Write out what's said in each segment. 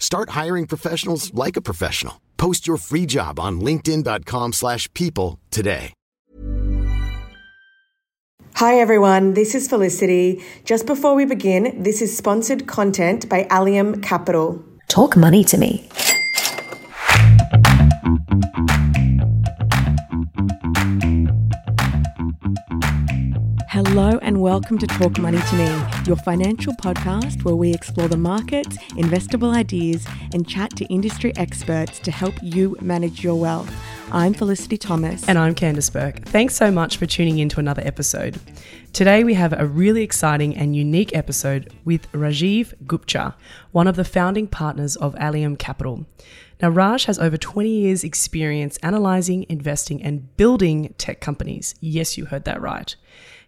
Start hiring professionals like a professional. Post your free job on linkedin.com/people slash people today. Hi everyone, this is Felicity. Just before we begin, this is sponsored content by Alium Capital. Talk money to me. Hello and welcome to Talk Money to Me, your financial podcast where we explore the markets, investable ideas, and chat to industry experts to help you manage your wealth. I'm Felicity Thomas. And I'm Candice Bourke. Thanks so much for tuning in to another episode. Today we have a really exciting and unique episode with Rajeev Gupta, one of the founding partners of Alium Capital. Now, Raj has over 20 years' experience analyzing, investing, and building tech companies. Yes, you heard that right.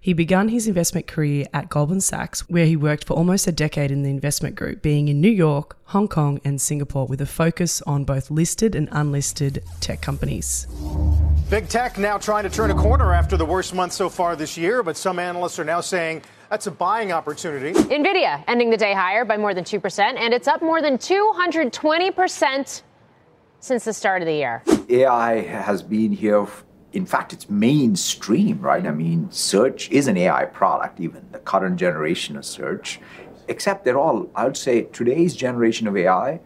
He began his investment career at Goldman Sachs, where he worked for almost a decade in the investment group, being in New York, Hong Kong, and Singapore, with a focus on both listed and unlisted tech companies. Big tech now trying to turn a corner after the worst month so far this year, but some analysts are now saying that's a buying opportunity. Nvidia ending the day higher by more than 2%, and it's up more than 220% since the start of the year. AI has been here. In fact, it's mainstream, right? I mean, search is an AI product, even the current generation of search, except they're all, I would say, today's generation of AI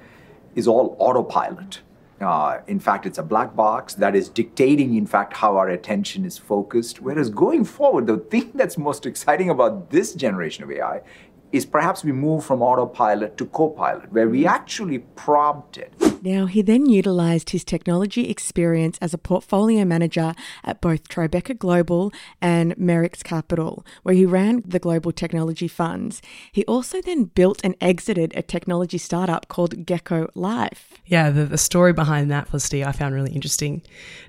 is all autopilot. Uh, in fact, it's a black box that is dictating, in fact, how our attention is focused. Whereas going forward, the thing that's most exciting about this generation of AI is perhaps we move from autopilot to co-pilot, where we actually prompt it. Now, he then utilized his technology experience as a portfolio manager at both Tribeca Global and Merricks Capital, where he ran the global technology funds. He also then built and exited a technology startup called Gecko Life. Yeah, the, the story behind that, Felicity, I found really interesting.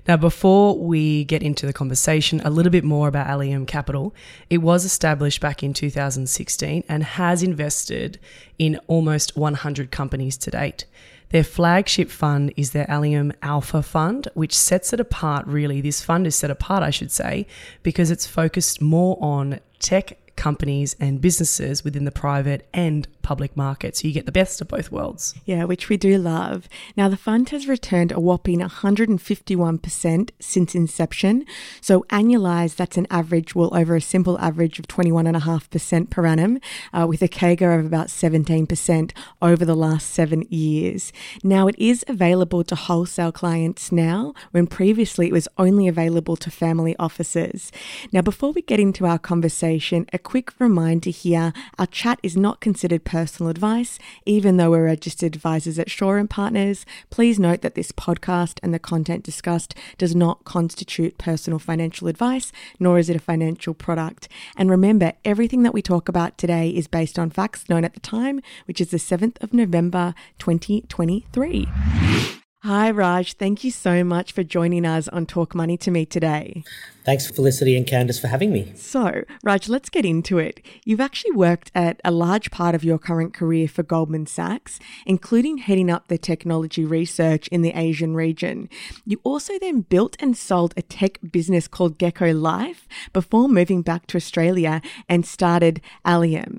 Now, before we get into the conversation, a little bit more about Alium Capital. It was established back in 2016 and has invested in almost 100 companies to date. Their flagship fund is their Alium Alpha Fund, which sets it apart, really. This fund is set apart, I should say, because it's focused more on tech companies and businesses within the private and public market. So you get the best of both worlds. Yeah, which we do love. Now, the fund has returned a whopping 151% since inception. So, annualized, that's an average, well, over a simple average of 21.5% per annum, uh, with a CAGR of about 17% over the last seven years. Now, it is available to wholesale clients now, when previously it was only available to family offices. Now, before we get into our conversation, a quick reminder here our chat is not considered personal advice, even though we're registered advisors at Shaw and Partners. Please note that this podcast and the content discussed does not constitute personal financial advice, nor is it a financial product. And remember, everything that we talk about today is based on facts known at the time, which is the 7th of November 2023. Hi, Raj. Thank you so much for joining us on Talk Money to Me today. Thanks, Felicity and Candice, for having me. So, Raj, let's get into it. You've actually worked at a large part of your current career for Goldman Sachs, including heading up the technology research in the Asian region. You also then built and sold a tech business called Gecko Life before moving back to Australia and started Alium.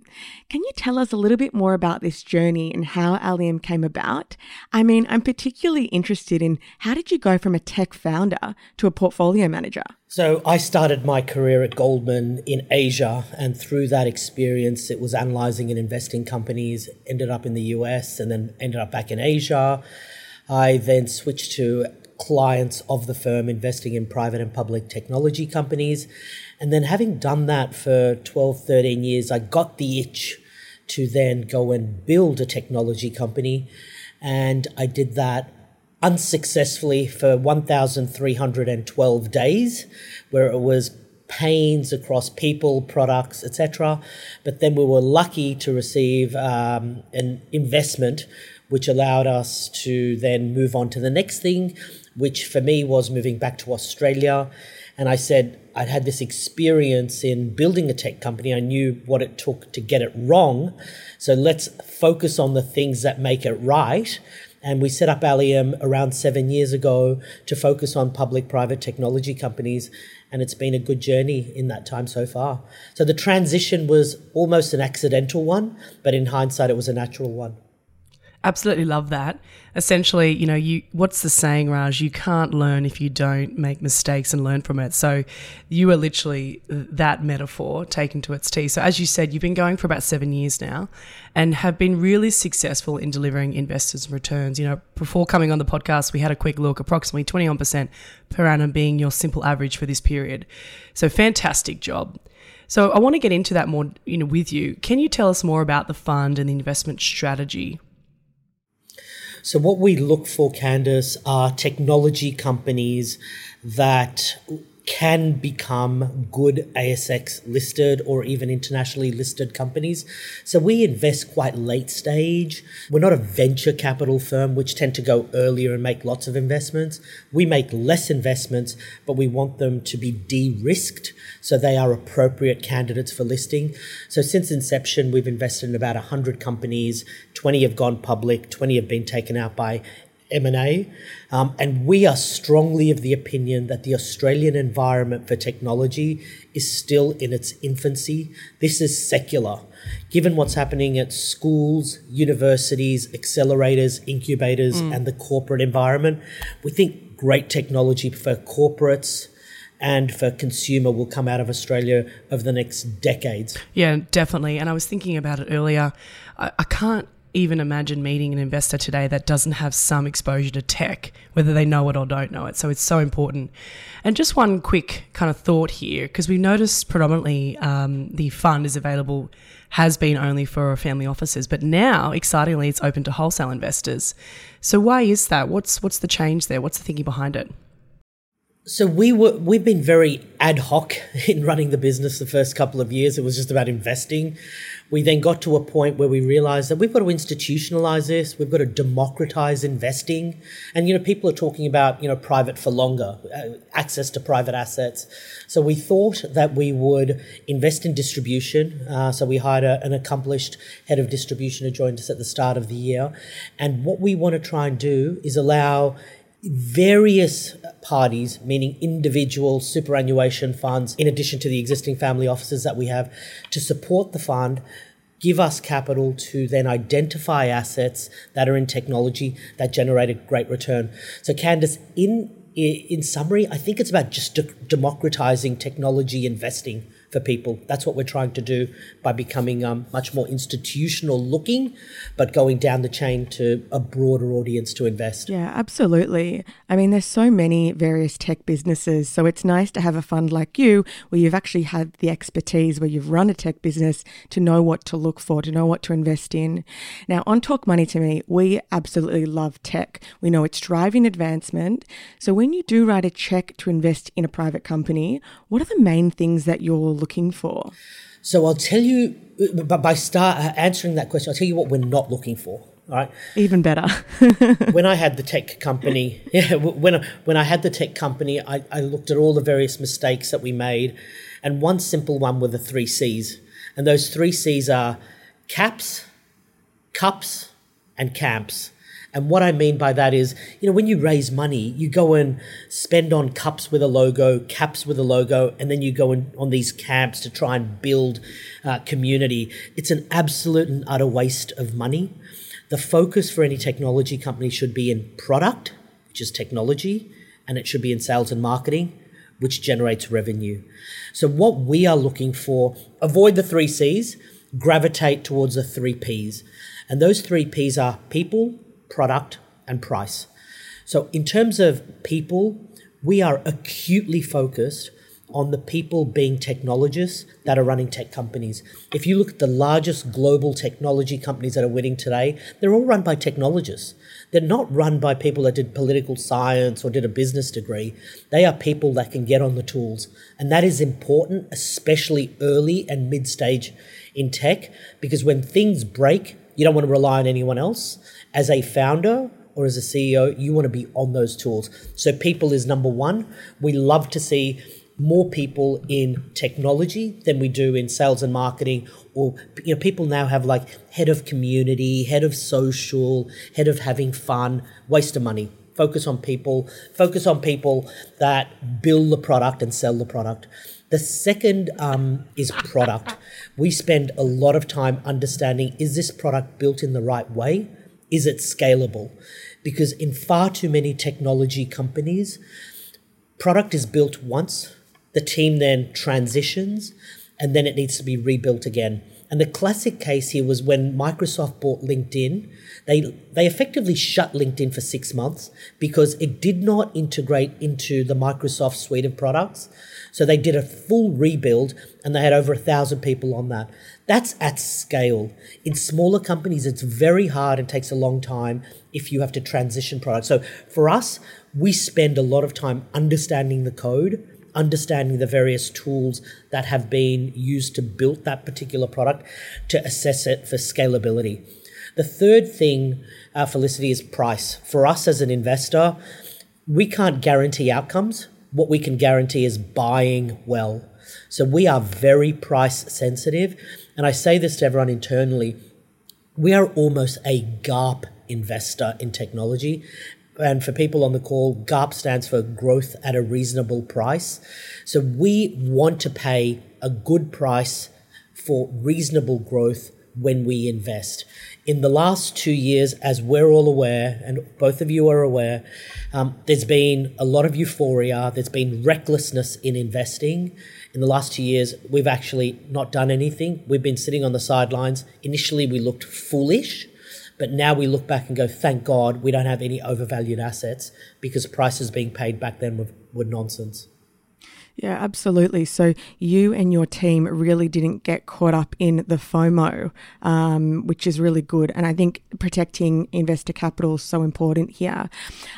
Can you tell us a little bit more about this journey and how Alium came about? I mean, I'm particularly interested in how did you go from a tech founder to a portfolio manager? So, I started my career at Goldman in Asia, and through that experience, it was analyzing and investing companies, ended up in the US, and then ended up back in Asia. I then switched to clients of the firm investing in private and public technology companies. And then, having done that for 12, 13 years, I got the itch to then go and build a technology company. And I did that unsuccessfully for 1,312 days, where it was pains across people, products, etc. But then we were lucky to receive um, an investment which allowed us to then move on to the next thing, which for me was moving back to Australia. And I said, I'd had this experience in building a tech company. I knew what it took to get it wrong. So let's focus on the things that make it right. And we set up Alium around seven years ago to focus on public private technology companies. And it's been a good journey in that time so far. So the transition was almost an accidental one, but in hindsight, it was a natural one. Absolutely love that. Essentially, you know, you what's the saying, Raj? You can't learn if you don't make mistakes and learn from it. So, you are literally that metaphor taken to its T. So, as you said, you've been going for about seven years now, and have been really successful in delivering investors returns. You know, before coming on the podcast, we had a quick look, approximately twenty one percent per annum being your simple average for this period. So, fantastic job. So, I want to get into that more, you know, with you. Can you tell us more about the fund and the investment strategy? So, what we look for, Candice, are technology companies that can become good ASX listed or even internationally listed companies. So we invest quite late stage. We're not a venture capital firm, which tend to go earlier and make lots of investments. We make less investments, but we want them to be de risked so they are appropriate candidates for listing. So since inception, we've invested in about 100 companies, 20 have gone public, 20 have been taken out by M&A. Um, and we are strongly of the opinion that the Australian environment for technology is still in its infancy. This is secular. Given what's happening at schools, universities, accelerators, incubators, mm. and the corporate environment, we think great technology for corporates, and for consumer will come out of Australia over the next decades. Yeah, definitely. And I was thinking about it earlier. I, I can't even imagine meeting an investor today that doesn't have some exposure to tech, whether they know it or don't know it. So it's so important. And just one quick kind of thought here, because we've noticed predominantly um, the fund is available, has been only for family offices, but now, excitingly, it's open to wholesale investors. So why is that? What's what's the change there? What's the thinking behind it? So we were we've been very ad hoc in running the business the first couple of years. It was just about investing. We then got to a point where we realized that we've got to institutionalize this. We've got to democratize investing. And you know, people are talking about you know private for longer, uh, access to private assets. So we thought that we would invest in distribution. Uh, so we hired a, an accomplished head of distribution who joined us at the start of the year. And what we want to try and do is allow various parties, meaning individual superannuation funds, in addition to the existing family offices that we have, to support the fund, give us capital to then identify assets that are in technology that generate a great return. So, Candice, in in summary, I think it's about just democratizing technology investing for people. That's what we're trying to do by becoming um, much more institutional looking, but going down the chain to a broader audience to invest. Yeah, absolutely. I mean, there's so many various tech businesses, so it's nice to have a fund like you where you've actually had the expertise, where you've run a tech business to know what to look for, to know what to invest in. Now, on Talk Money to Me, we absolutely love tech. We know it's driving advancement. So when you do write a check to invest in a private company, what are the main things that you're looking for? So I'll tell you, but by start uh, answering that question, I'll tell you what we're not looking for. All right. Even better. when I had the tech company, yeah, when when I had the tech company, I, I looked at all the various mistakes that we made, and one simple one were the three C's, and those three C's are caps, cups, and camps. And what I mean by that is, you know, when you raise money, you go and spend on cups with a logo, caps with a logo, and then you go in, on these camps to try and build uh, community. It's an absolute and utter waste of money. The focus for any technology company should be in product, which is technology, and it should be in sales and marketing, which generates revenue. So, what we are looking for, avoid the three C's, gravitate towards the three P's. And those three P's are people, product, and price. So, in terms of people, we are acutely focused on the people being technologists that are running tech companies. If you look at the largest global technology companies that are winning today, they're all run by technologists. They're not run by people that did political science or did a business degree. They are people that can get on the tools. And that is important, especially early and mid stage in tech, because when things break, you don't want to rely on anyone else. As a founder, or as a CEO, you want to be on those tools. So, people is number one. We love to see more people in technology than we do in sales and marketing or you know people now have like head of community head of social head of having fun waste of money focus on people focus on people that build the product and sell the product the second um, is product we spend a lot of time understanding is this product built in the right way is it scalable because in far too many technology companies product is built once the team then transitions and then it needs to be rebuilt again. And the classic case here was when Microsoft bought LinkedIn, they they effectively shut LinkedIn for 6 months because it did not integrate into the Microsoft suite of products. So they did a full rebuild and they had over a thousand people on that. That's at scale. In smaller companies, it's very hard and takes a long time if you have to transition products. So for us, we spend a lot of time understanding the code understanding the various tools that have been used to build that particular product to assess it for scalability. The third thing, uh, Felicity, is price. For us as an investor, we can't guarantee outcomes. What we can guarantee is buying well. So we are very price sensitive. And I say this to everyone internally we are almost a GARP investor in technology and for people on the call, GARP stands for growth at a reasonable price. So we want to pay a good price for reasonable growth when we invest. In the last two years, as we're all aware, and both of you are aware, um, there's been a lot of euphoria, there's been recklessness in investing. In the last two years, we've actually not done anything. We've been sitting on the sidelines. Initially, we looked foolish but now we look back and go, thank God we don't have any overvalued assets because prices being paid back then were, were nonsense. Yeah, absolutely. So you and your team really didn't get caught up in the FOMO, um, which is really good. And I think protecting investor capital is so important here.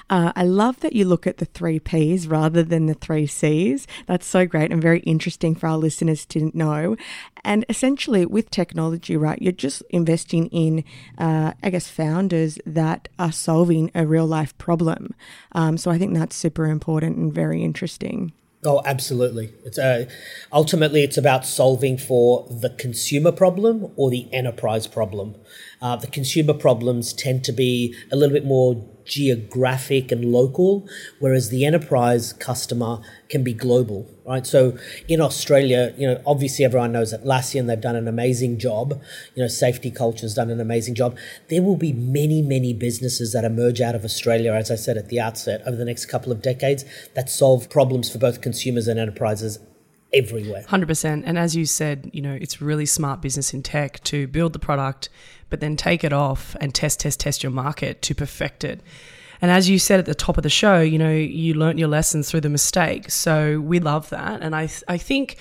Uh, I love that you look at the three Ps rather than the three Cs. That's so great and very interesting for our listeners to know. And essentially, with technology, right, you're just investing in, uh, I guess, founders that are solving a real life problem. Um, so I think that's super important and very interesting. Oh, absolutely. It's uh, ultimately it's about solving for the consumer problem or the enterprise problem. Uh, the consumer problems tend to be a little bit more geographic and local, whereas the enterprise customer can be global, right? So in Australia, you know, obviously everyone knows Atlassian, they've done an amazing job. You know, Safety Culture's done an amazing job. There will be many, many businesses that emerge out of Australia, as I said at the outset, over the next couple of decades that solve problems for both consumers and enterprises everywhere. 100%. And as you said, you know, it's really smart business in tech to build the product, but then take it off and test, test, test your market to perfect it. And as you said at the top of the show, you know, you learnt your lessons through the mistakes. So we love that. And I, I think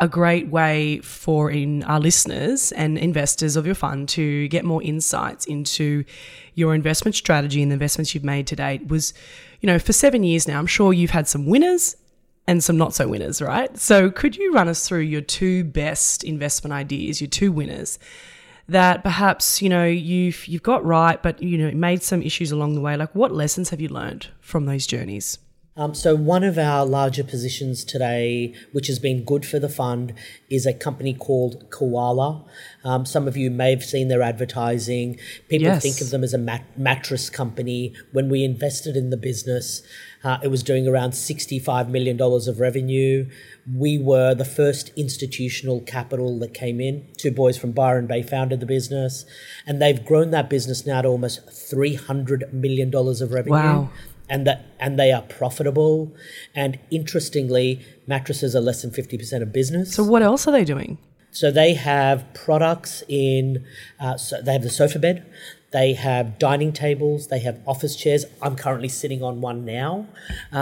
a great way for in our listeners and investors of your fund to get more insights into your investment strategy and the investments you've made to date was, you know, for seven years now, I'm sure you've had some winners and some not so winners, right? So, could you run us through your two best investment ideas, your two winners that perhaps you know you've you've got right, but you know made some issues along the way? Like, what lessons have you learned from those journeys? Um, so one of our larger positions today, which has been good for the fund, is a company called Koala. Um, some of you may have seen their advertising. People yes. think of them as a mat- mattress company. When we invested in the business, uh, it was doing around $65 million of revenue. We were the first institutional capital that came in. Two boys from Byron Bay founded the business, and they've grown that business now to almost $300 million of revenue. Wow and that and they are profitable. And interestingly, mattresses are less than fifty percent of business. So what else are they doing? So they have products in, uh, so they have the sofa bed, they have dining tables, they have office chairs. I'm currently sitting on one now.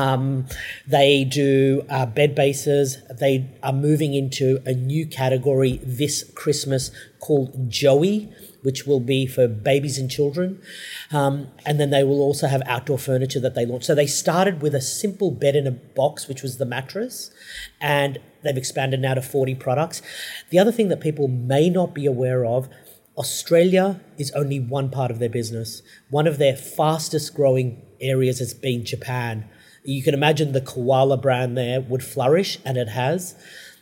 Um, they do uh, bed bases. They are moving into a new category this Christmas called Joey which will be for babies and children. Um, and then they will also have outdoor furniture that they launch. So they started with a simple bed in a box, which was the mattress, and they've expanded now to 40 products. The other thing that people may not be aware of Australia is only one part of their business. One of their fastest growing areas has been Japan. You can imagine the koala brand there would flourish, and it has.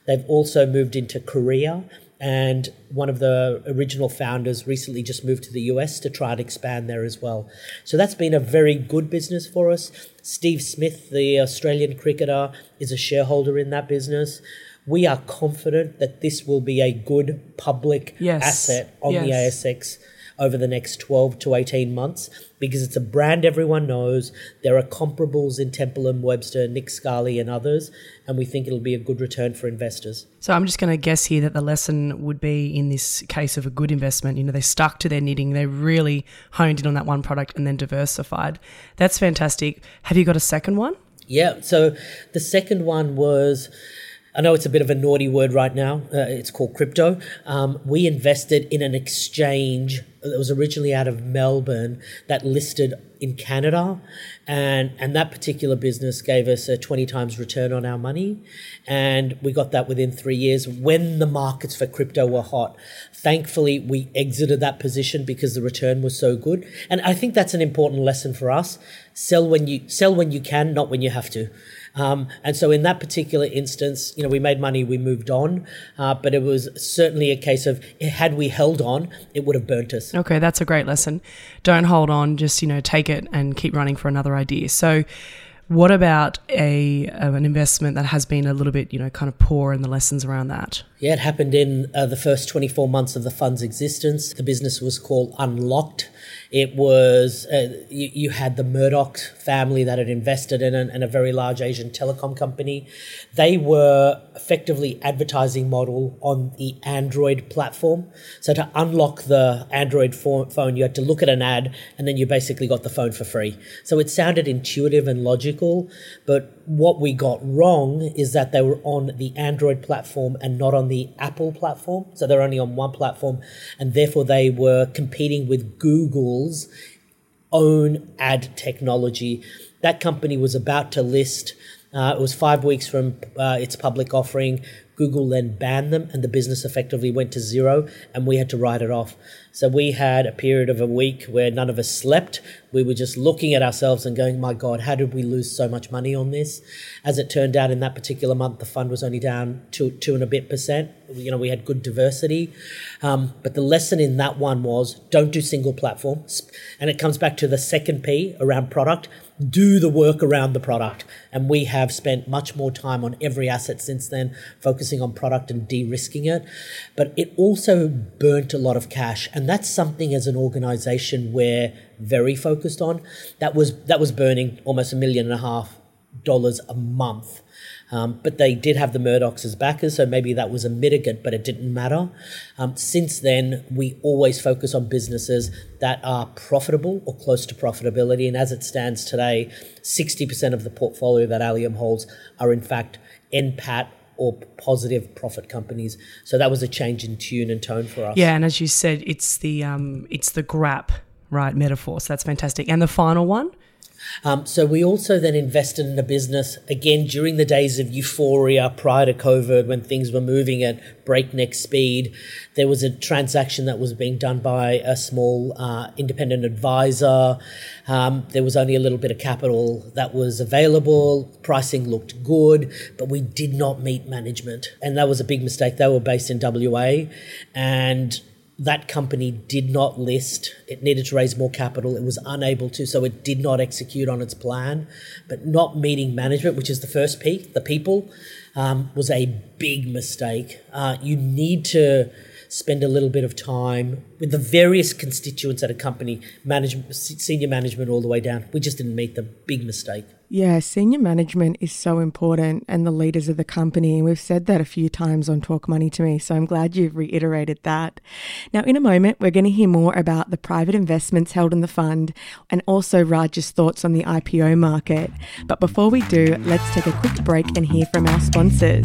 They've also moved into Korea and one of the original founders recently just moved to the US to try and expand there as well. So that's been a very good business for us. Steve Smith, the Australian cricketer, is a shareholder in that business. We are confident that this will be a good public Yes. asset on the ASX over the next 12 to 18 months because it's a brand everyone knows. There are comparables in Temple and Webster, Nick Scali, and others, and we think it'll be a good return for investors. So I'm just going to guess here that the lesson would be in this case of a good investment. You know, they stuck to their knitting. They really honed in on that one product and then diversified. That's fantastic. Have you got a second one? Yeah. So the second one was. I know it's a bit of a naughty word right now. Uh, it's called crypto. Um, we invested in an exchange that was originally out of Melbourne that listed in Canada, and and that particular business gave us a twenty times return on our money, and we got that within three years when the markets for crypto were hot. Thankfully, we exited that position because the return was so good, and I think that's an important lesson for us: sell when you sell when you can, not when you have to. Um, and so, in that particular instance, you know, we made money, we moved on, uh, but it was certainly a case of had we held on, it would have burnt us. Okay, that's a great lesson. Don't hold on, just, you know, take it and keep running for another idea. So, what about a uh, an investment that has been a little bit, you know, kind of poor and the lessons around that? Yeah, it happened in uh, the first 24 months of the fund's existence. The business was called Unlockd. It was, uh, you, you, had the Murdoch family that had invested in and a very large Asian telecom company. They were effectively advertising model on the Android platform. So to unlock the Android phone, you had to look at an ad and then you basically got the phone for free. So it sounded intuitive and logical, but what we got wrong is that they were on the Android platform and not on the Apple platform. So they're only on one platform, and therefore they were competing with Google's own ad technology. That company was about to list. Uh, it was five weeks from uh, its public offering. Google then banned them, and the business effectively went to zero, and we had to write it off. So we had a period of a week where none of us slept. We were just looking at ourselves and going, "My God, how did we lose so much money on this?" As it turned out, in that particular month, the fund was only down two two and a bit percent. You know, we had good diversity, um, but the lesson in that one was don't do single platform, and it comes back to the second P around product do the work around the product. And we have spent much more time on every asset since then, focusing on product and de risking it. But it also burnt a lot of cash. And that's something as an organization we're very focused on. That was, that was burning almost a million and a half dollars a month. Um, but they did have the Murdochs as backers, so maybe that was a mitigant, but it didn't matter. Um, since then, we always focus on businesses that are profitable or close to profitability. And as it stands today, 60% of the portfolio that Alium holds are in fact NPAT or positive profit companies. So that was a change in tune and tone for us. Yeah, and as you said, it's the um, it's the GARP right metaphor. So that's fantastic. And the final one. Um, so we also then invested in a business again during the days of euphoria prior to COVID when things were moving at breakneck speed. There was a transaction that was being done by a small uh, independent advisor. Um, there was only a little bit of capital that was available. Pricing looked good, but we did not meet management, and that was a big mistake. They were based in WA, and that company did not list. It needed to raise more capital. It was unable to, so it did not execute on its plan. But not meeting management, which is the first P, the people, um, was a big mistake. Uh, you need to spend a little bit of time with the various constituents at a company, management, senior management, all the way down. We just didn't meet them. Big mistake. Yeah, senior management is so important and the leaders of the company. And we've said that a few times on Talk Money to me. So I'm glad you've reiterated that. Now, in a moment, we're going to hear more about the private investments held in the fund and also Raj's thoughts on the IPO market. But before we do, let's take a quick break and hear from our sponsors.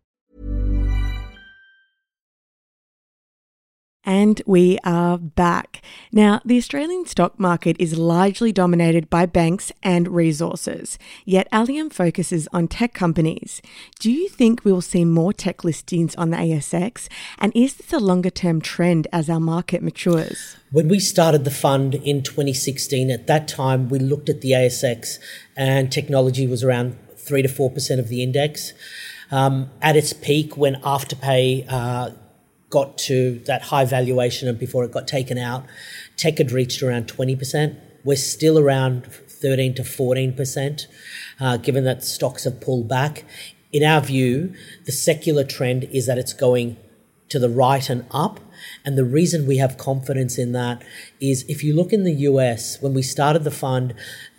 And we are back. Now, the Australian stock market is largely dominated by banks and resources, yet Alium focuses on tech companies. Do you think we will see more tech listings on the ASX? And is this a longer term trend as our market matures? When we started the fund in 2016, at that time we looked at the ASX and technology was around 3 to 4% of the index. Um, at its peak, when Afterpay uh, got to that high valuation and before it got taken out, tech had reached around 20%. We're still around 13 to 14%, uh, given that stocks have pulled back. In our view, the secular trend is that it's going to the right and up. And the reason we have confidence in that is if you look in the US, when we started the fund,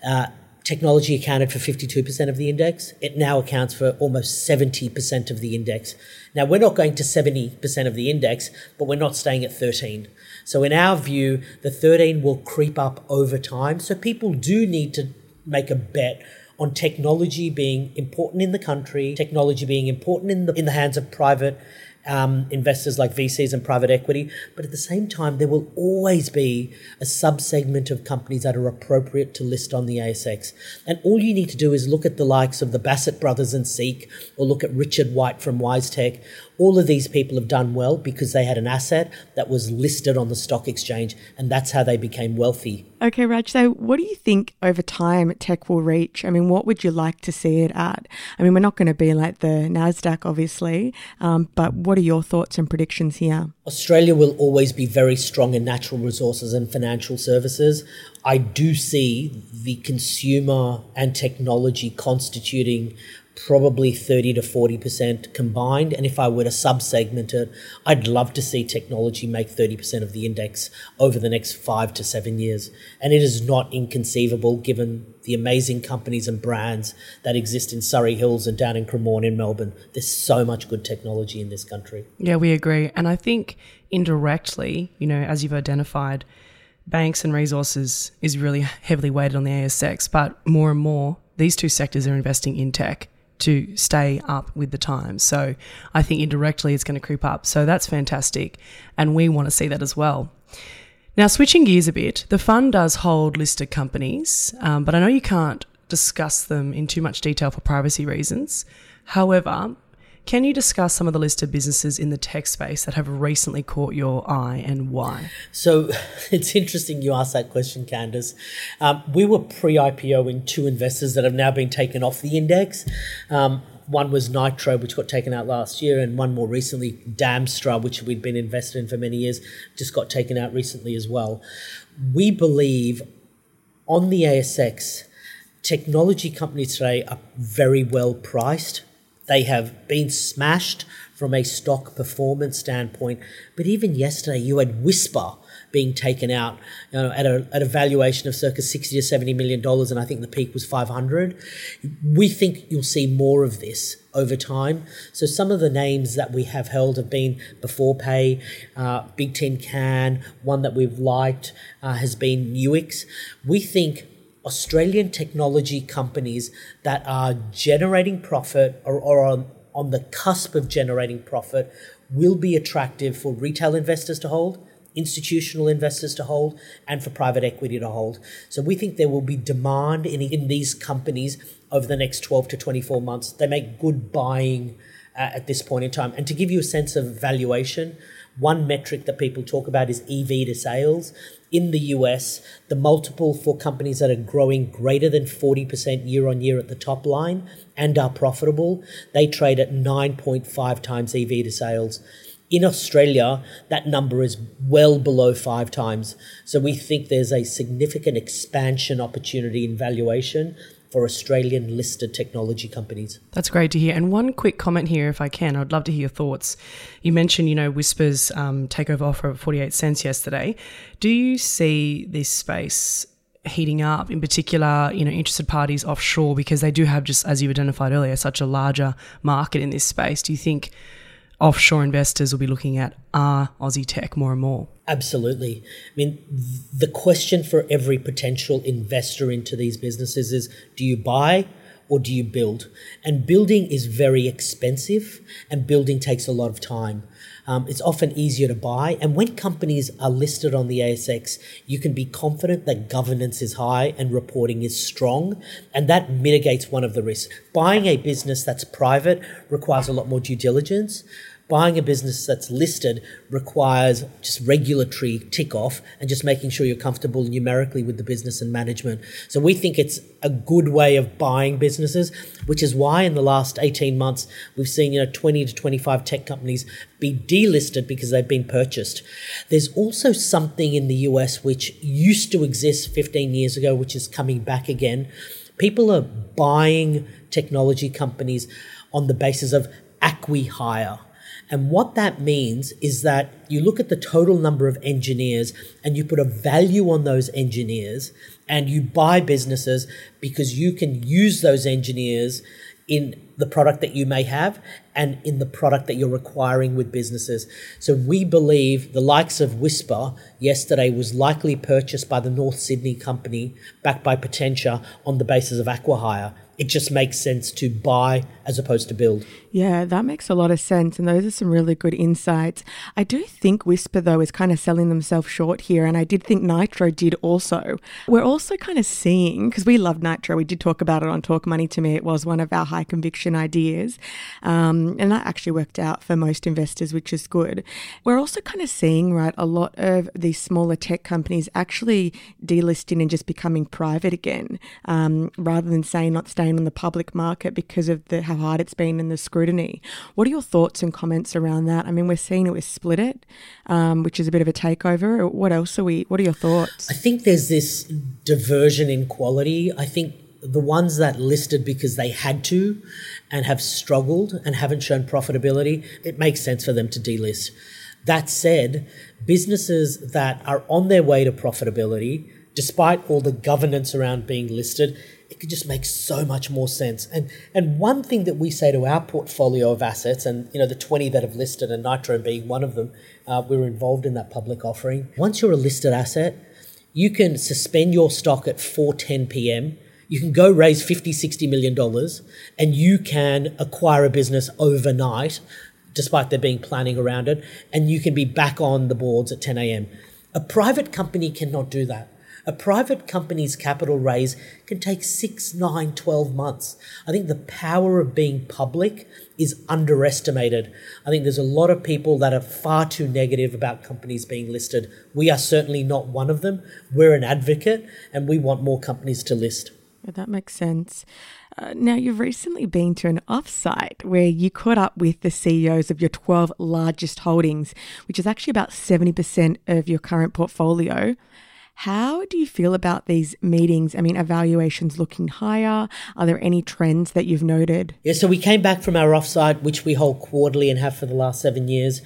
uh, technology accounted for 52% of the index. It now accounts for almost 70% of the index. Now, we're not going to 70% of the index, but we're not staying at 13. So in our view, the 13 will creep up over time. So people do need to make a bet on technology being important in the country, technology being important in the in the hands of private um, investors like VCs and private equity. But at the same time, there will always be a subsegment of companies that are appropriate to list on the ASX. And all you need to do is look at the likes of the Bassett brothers and Seek, or look at Richard White from WiseTech. All of these people have done well because they had an asset that was listed on the stock exchange, and that's how they became wealthy. Okay, Raj, so what do you think over time tech will reach? I mean, what would you like to see it at? I mean, we're not going to be like the NASDAQ, obviously, um, but what are your thoughts and predictions here? Australia will always be very strong in natural resources and financial services. I do see the consumer and technology constituting probably 30 to 40% combined. And if I were to subsegment it, I'd love to see technology make 30% of the index over the next five to seven years. And it is not inconceivable given the amazing companies and brands that exist in Surry Hills and down in Cremorne in Melbourne. There's so much good technology in this country. Yeah, we agree. And I think indirectly, you know, as you've identified, banks and resources is really heavily weighted on the ASX, but more and more, these two sectors are investing in tech to stay up with the times. So I think indirectly it's going to creep up. So that's fantastic. And we want to see that as well. Now, switching gears a bit, the fund does hold listed companies, um, but I know you can't discuss them in too much detail for privacy reasons. However, can you discuss some of the listed businesses in the tech space that have recently caught your eye and why? So it's interesting you asked that question, Candice. Um, we were pre IPO in two investors that have now been taken off the index. Um, one was Nitro, which got taken out last year, and one more recently, Damstra, which we'd been invested in for many years, just got taken out recently as well. We believe on the ASX, technology companies today are very well priced they have been smashed from a stock performance standpoint. But even yesterday, you had Whispir being taken out you know, at, a, at a valuation of circa 60 to 70 million dollars and I think the peak was 500 we think you'll see more of this over time so some of the names that we have held have been Beforepay uh, Can. one that we've liked uh, has been Nuix we think Australian technology companies that are generating profit or, or on, on the cusp of generating profit will be attractive for retail investors to hold institutional investors to hold and for private equity to hold. So we think there will be demand in, in these companies over the next 12 to 24 months. They make good buying uh, at this point in time. And to give you a sense of valuation, one metric that people talk about is EV to sales. In the US, the multiple for companies that are growing greater than 40% year on year at the top line and are profitable, they trade at 9.5 times EV to sales. In Australia, that number is well below five times. So we think there's a significant expansion opportunity in valuation for Australian listed technology companies. That's great to hear. And one quick comment here, if I can, I'd love to hear your thoughts. You mentioned, you know, Whispir's um, takeover offer of 48 cents yesterday. Do you see this space heating up, in particular, you know, interested parties offshore because they do have just, as you identified earlier, such a larger market in this space? Do you think offshore investors will be looking at our Aussie tech more and more? Absolutely. I mean, the question for every potential investor into these businesses is do you buy or do you build? And building is very expensive, and building takes a lot of time. Um, it's often easier to buy. And when companies are listed on the ASX, you can be confident that governance is high and reporting is strong. And that mitigates one of the risks. Buying a business that's private requires a lot more due diligence buying a business that's listed requires just regulatory tick off and just making sure you're comfortable numerically with the business and management. So we think it's a good way of buying businesses, which is why in the last 18 months we've seen, you know, 20 to 25 tech companies be delisted because they've been purchased. There's also something in the US which used to exist 15 years ago, which is coming back again. People are buying technology companies on the basis of acqui-hire. And what that means is that you look at the total number of engineers and you put a value on those engineers and you buy businesses because you can use those engineers in the product that you may have and in the product that you're acquiring with businesses. So we believe the likes of Whispir yesterday was likely purchased by the North Sydney company backed by Potentia on the basis of acqui-hire it just makes sense to buy as opposed to build. Yeah, that makes a lot of sense. And those are some really good insights. I do think Whispir, though, is kind of selling themselves short here. And I did think Nitro did also. We're also kind of seeing, because we love Nitro, we did talk about it on Talk Money to Me. It was one of our high conviction ideas. Um, and that actually worked out for most investors, which is good. We're also kind of seeing, right, a lot of these smaller tech companies actually delisting and just becoming private again, um, rather than saying not staying on the public market because of the how hard it's been in the scrutiny. What are your thoughts and comments around that? I mean, we're seeing it with Splitit, um, which is a bit of a takeover. What else are we? What are your thoughts? I think there's this diversion in quality. I think the ones that listed because they had to and have struggled and haven't shown profitability, it makes sense for them to delist. That said, businesses that are on their way to profitability, despite all the governance around being listed, it could just make so much more sense. And and one thing that we say to our portfolio of assets, and you know the twenty that have listed, and Nitro being one of them, uh, we were involved in that public offering. Once you're a listed asset, you can suspend your stock at 4:10 p.m. You can go raise 50, 60 million dollars, and you can acquire a business overnight, despite there being planning around it, and you can be back on the boards at 10 a.m. A private company cannot do that. A private company's capital raise can take six, nine, 12 months. I think the power of being public is underestimated. I think there's a lot of people that are far too negative about companies being listed. We are certainly not one of them. We're an advocate and we want more companies to list. Yeah, that makes sense. Uh, now, you've recently been to an offsite where you caught up with the CEOs of your 12 largest holdings, which is actually about 70% of your current portfolio. How do you feel about these meetings? I mean, evaluations looking higher? Are there any trends that you've noted? Yeah, so we came back from our offsite, which we hold quarterly and have for the last seven years.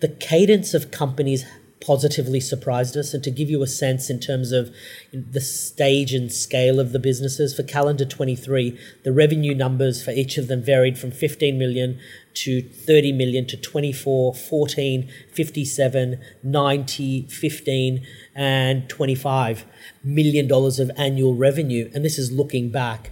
The cadence of companies positively surprised us. And to give you a sense in terms of the stage and scale of the businesses for calendar 23, the revenue numbers for each of them varied from 15 million to 30 million to 24, 14, 57, 90, 15, and 25 million dollars of annual revenue. And this is looking back.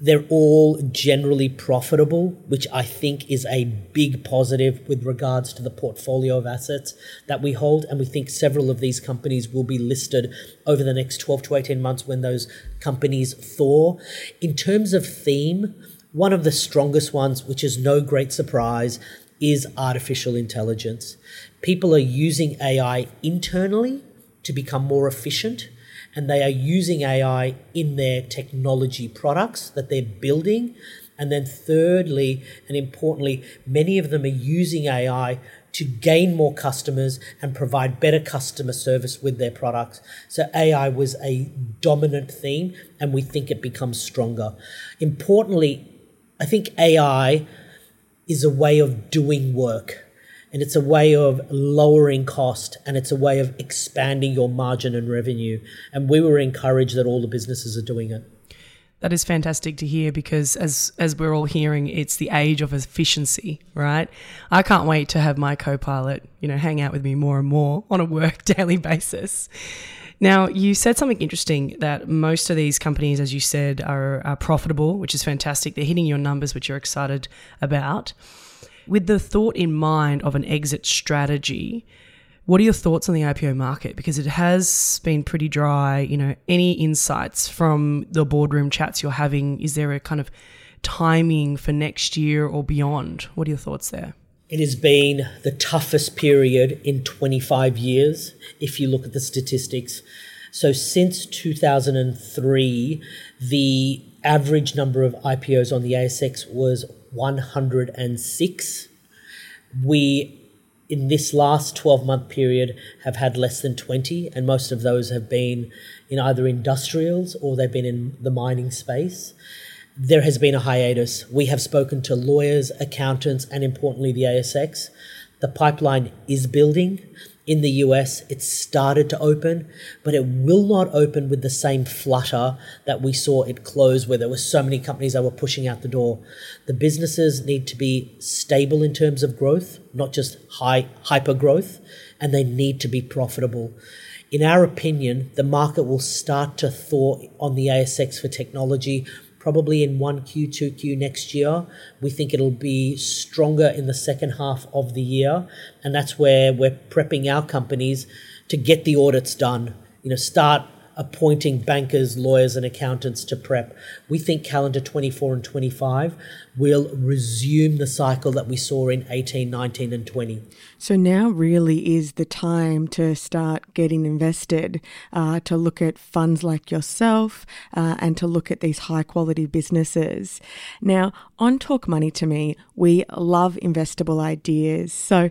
They're all generally profitable, which I think is a big positive with regards to the portfolio of assets that we hold. And we think several of these companies will be listed over the next 12 to 18 months when those companies thaw. In terms of theme, one of the strongest ones, which is no great surprise, is artificial intelligence. People are using AI internally to become more efficient, and they are using AI in their technology products that they're building. And then, thirdly, and importantly, many of them are using AI to gain more customers and provide better customer service with their products. So AI was a dominant theme, and we think it becomes stronger. Importantly, I think AI is a way of doing work and it's a way of lowering cost and it's a way of expanding your margin and revenue. And we were encouraged that all the businesses are doing it. That is fantastic to hear because as as we're all hearing, it's the age of efficiency, right? I can't wait to have my co-pilot, you know, hang out with me more and more on a work daily basis. Now, you said something interesting that most of these companies, as you said, are, are profitable, which is fantastic. They're hitting your numbers, which you're excited about. With the thought in mind of an exit strategy, what are your thoughts on the IPO market? Because it has been pretty dry. You know, any insights from the boardroom chats you're having? Is there a kind of timing for next year or beyond? What are your thoughts there? It has been the toughest period in 25 years if you look at the statistics. So, since 2003, the average number of IPOs on the ASX was 106. We, in this last 12 month period, have had less than 20, and most of those have been in either industrials or they've been in the mining space there has been a hiatus. We have spoken to lawyers, accountants, and importantly, the ASX. The pipeline is building. In the US, it started to open, but it will not open with the same flutter that we saw it close, where there were so many companies that were pushing out the door. The businesses need to be stable in terms of growth, not just high hyper growth, and they need to be profitable. In our opinion, the market will start to thaw on the ASX for technology probably in 1Q, 2Q next year. We think it'll be stronger in the second half of the year. And that's where we're prepping our companies to get the audits done. You know, start appointing bankers, lawyers, and accountants to prep. We think calendar 24 and 25 will resume the cycle that we saw in 18, 19, and 20. So now really is the time to start getting invested, uh, to look at funds like yourself, uh, and to look at these high quality businesses. Now, on Talk Money to Me, we love investable ideas. So,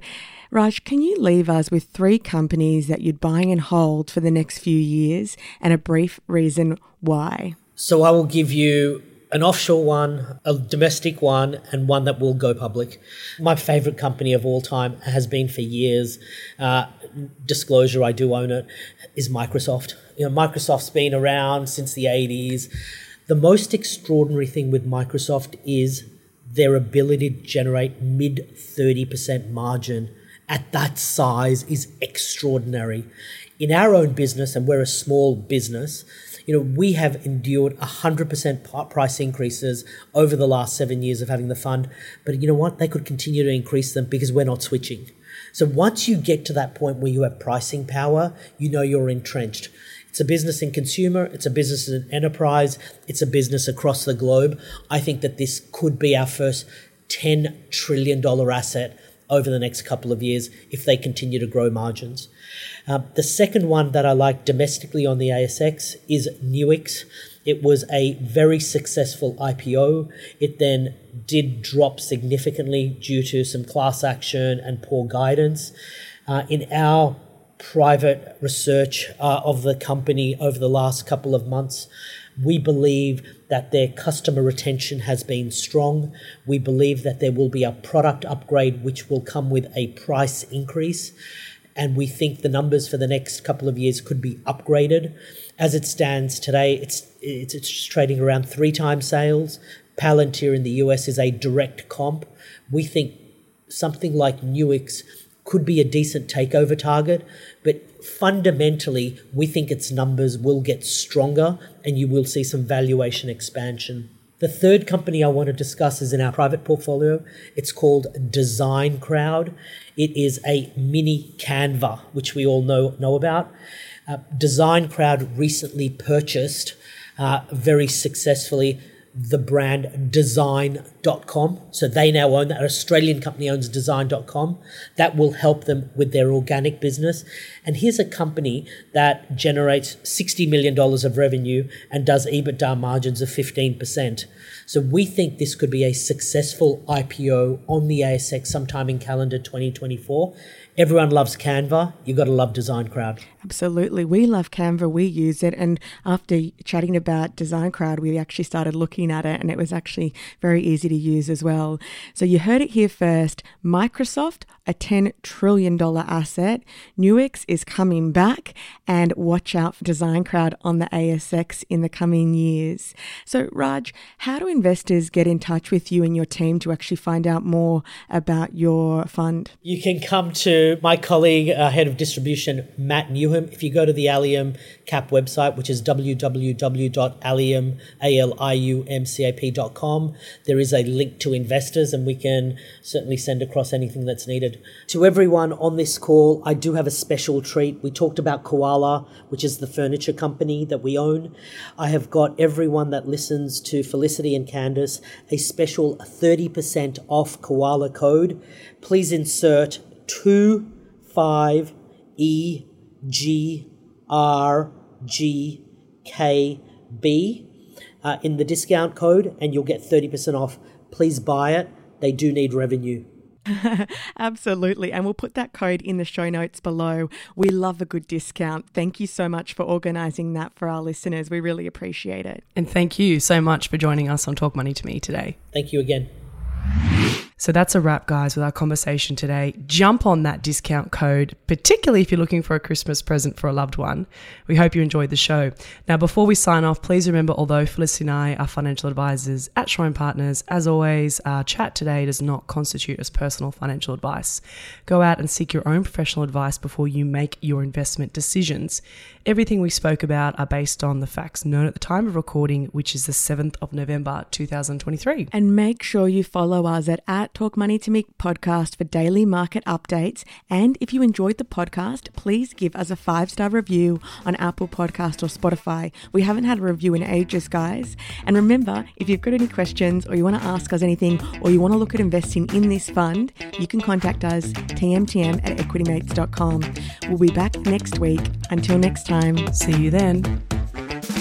Raj, can you leave us with three companies that you'd buy and hold for the next few years and a brief reason why? So, I will give you an offshore one, a domestic one, and one that will go public. My favorite company of all time has been for years. Uh, disclosure, I do own it. Is Microsoft. You know, Microsoft's been around since the '80s. The most extraordinary thing with Microsoft is their ability to generate mid 30% margin at that size is extraordinary. In our own business, and we're a small business, you know, we have endured 100% price increases over the last seven years of having the fund. But you know what? They could continue to increase them because we're not switching. So once you get to that point where you have pricing power, you know you're entrenched. It's a business in consumer, it's a business in enterprise, it's a business across the globe. I think that this could be our first $10 trillion asset over the next couple of years if they continue to grow margins. Uh, the second one that I like domestically on the ASX is Nuix. It was a very successful IPO. It then did drop significantly due to some class action and poor guidance. Uh, in our private research uh, of the company over the last couple of months, we believe that their customer retention has been strong. We believe that there will be a product upgrade which will come with a price increase. And we think the numbers for the next couple of years could be upgraded. As it stands today, it's, it's, it's trading around three times sales. Palantir in the US is a direct comp. We think something like Nuix could be a decent takeover target, but fundamentally, we think its numbers will get stronger and you will see some valuation expansion. The third company I want to discuss is in our private portfolio. It's called DesignCrowd. It is a mini Canva, which we all know, know about. Uh, DesignCrowd recently purchased uh, very successfully the brand design.com. So they now own that. An Australian company owns design.com. That will help them with their organic business. And here's a company that generates $60 million of revenue and does EBITDA margins of 15%. So we think this could be a successful IPO on the ASX sometime in calendar 2024. Everyone loves Canva. You've got to love DesignCrowd. Absolutely. We love Canva. We use it. And after chatting about DesignCrowd, we actually started looking at it and it was actually very easy to use as well. So you heard it here first. Microsoft, a $10 trillion asset. Nuix is coming back and watch out for DesignCrowd on the ASX in the coming years. So, Raj, how do investors get in touch with you and your team to actually find out more about your fund? You can come to my colleague, uh, head of distribution, Matt Newham if you go to the Alium Cap website, which is www.allium.com, there is a link to investors, and we can certainly send across anything that's needed. To everyone on this call, I do have a special treat. We talked about Koala, which is the furniture company that we own. I have got everyone that listens to Felicity and Candice a special 30% off Koala code. Please insert 25E G R G K B uh, in the discount code, and you'll get 30% off. Please buy it. They do need revenue. Absolutely. And we'll put that code in the show notes below. We love a good discount. Thank you so much for organizing that for our listeners. We really appreciate it. And thank you so much for joining us on Talk Money to Me today. Thank you again. So that's a wrap, guys, with our conversation today. Jump on that discount code, particularly if you're looking for a Christmas present for a loved one. We hope you enjoyed the show. Now, before we sign off, please remember although Felicity and I are financial advisors at and Partners, as always, our chat today does not constitute as personal financial advice. Go out and seek your own professional advice before you make your investment decisions. Everything we spoke about are based on the facts known at the time of recording, which is the 7th of November 2023. And make sure you follow us at, at Talk Money to Me podcast for daily market updates. And if you enjoyed the podcast, please give us a five star review on Apple Podcast or Spotify. We haven't had a review in ages, guys. And remember, if you've got any questions or you want to ask us anything or you want to look at investing in this fund, you can contact us tmtm at equitymates.com. We'll be back next week. Until next time time. See you then.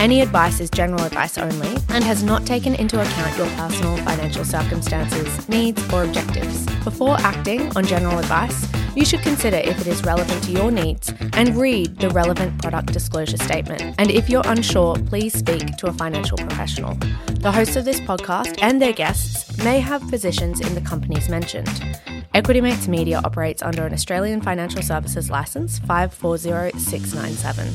Any advice is general advice only and has not taken into account your personal financial circumstances, needs, or objectives. Before acting on general advice, you should consider if it is relevant to your needs and read the relevant product disclosure statement. And if you're unsure, please speak to a financial professional. The hosts of this podcast and their guests may have positions in the companies mentioned. Equity Mates Media operates under an Australian Financial Services Licence 540697.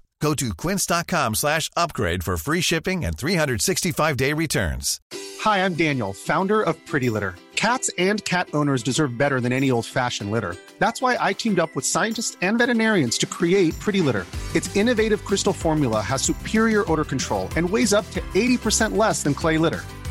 Go to quince.com slash upgrade for free shipping and 365-day returns. Hi, I'm Daniel, founder of Pretty Litter. Cats and cat owners deserve better than any old-fashioned litter. That's why I teamed up with scientists and veterinarians to create Pretty Litter. Its innovative crystal formula has superior odor control and weighs up to 80% less than clay litter.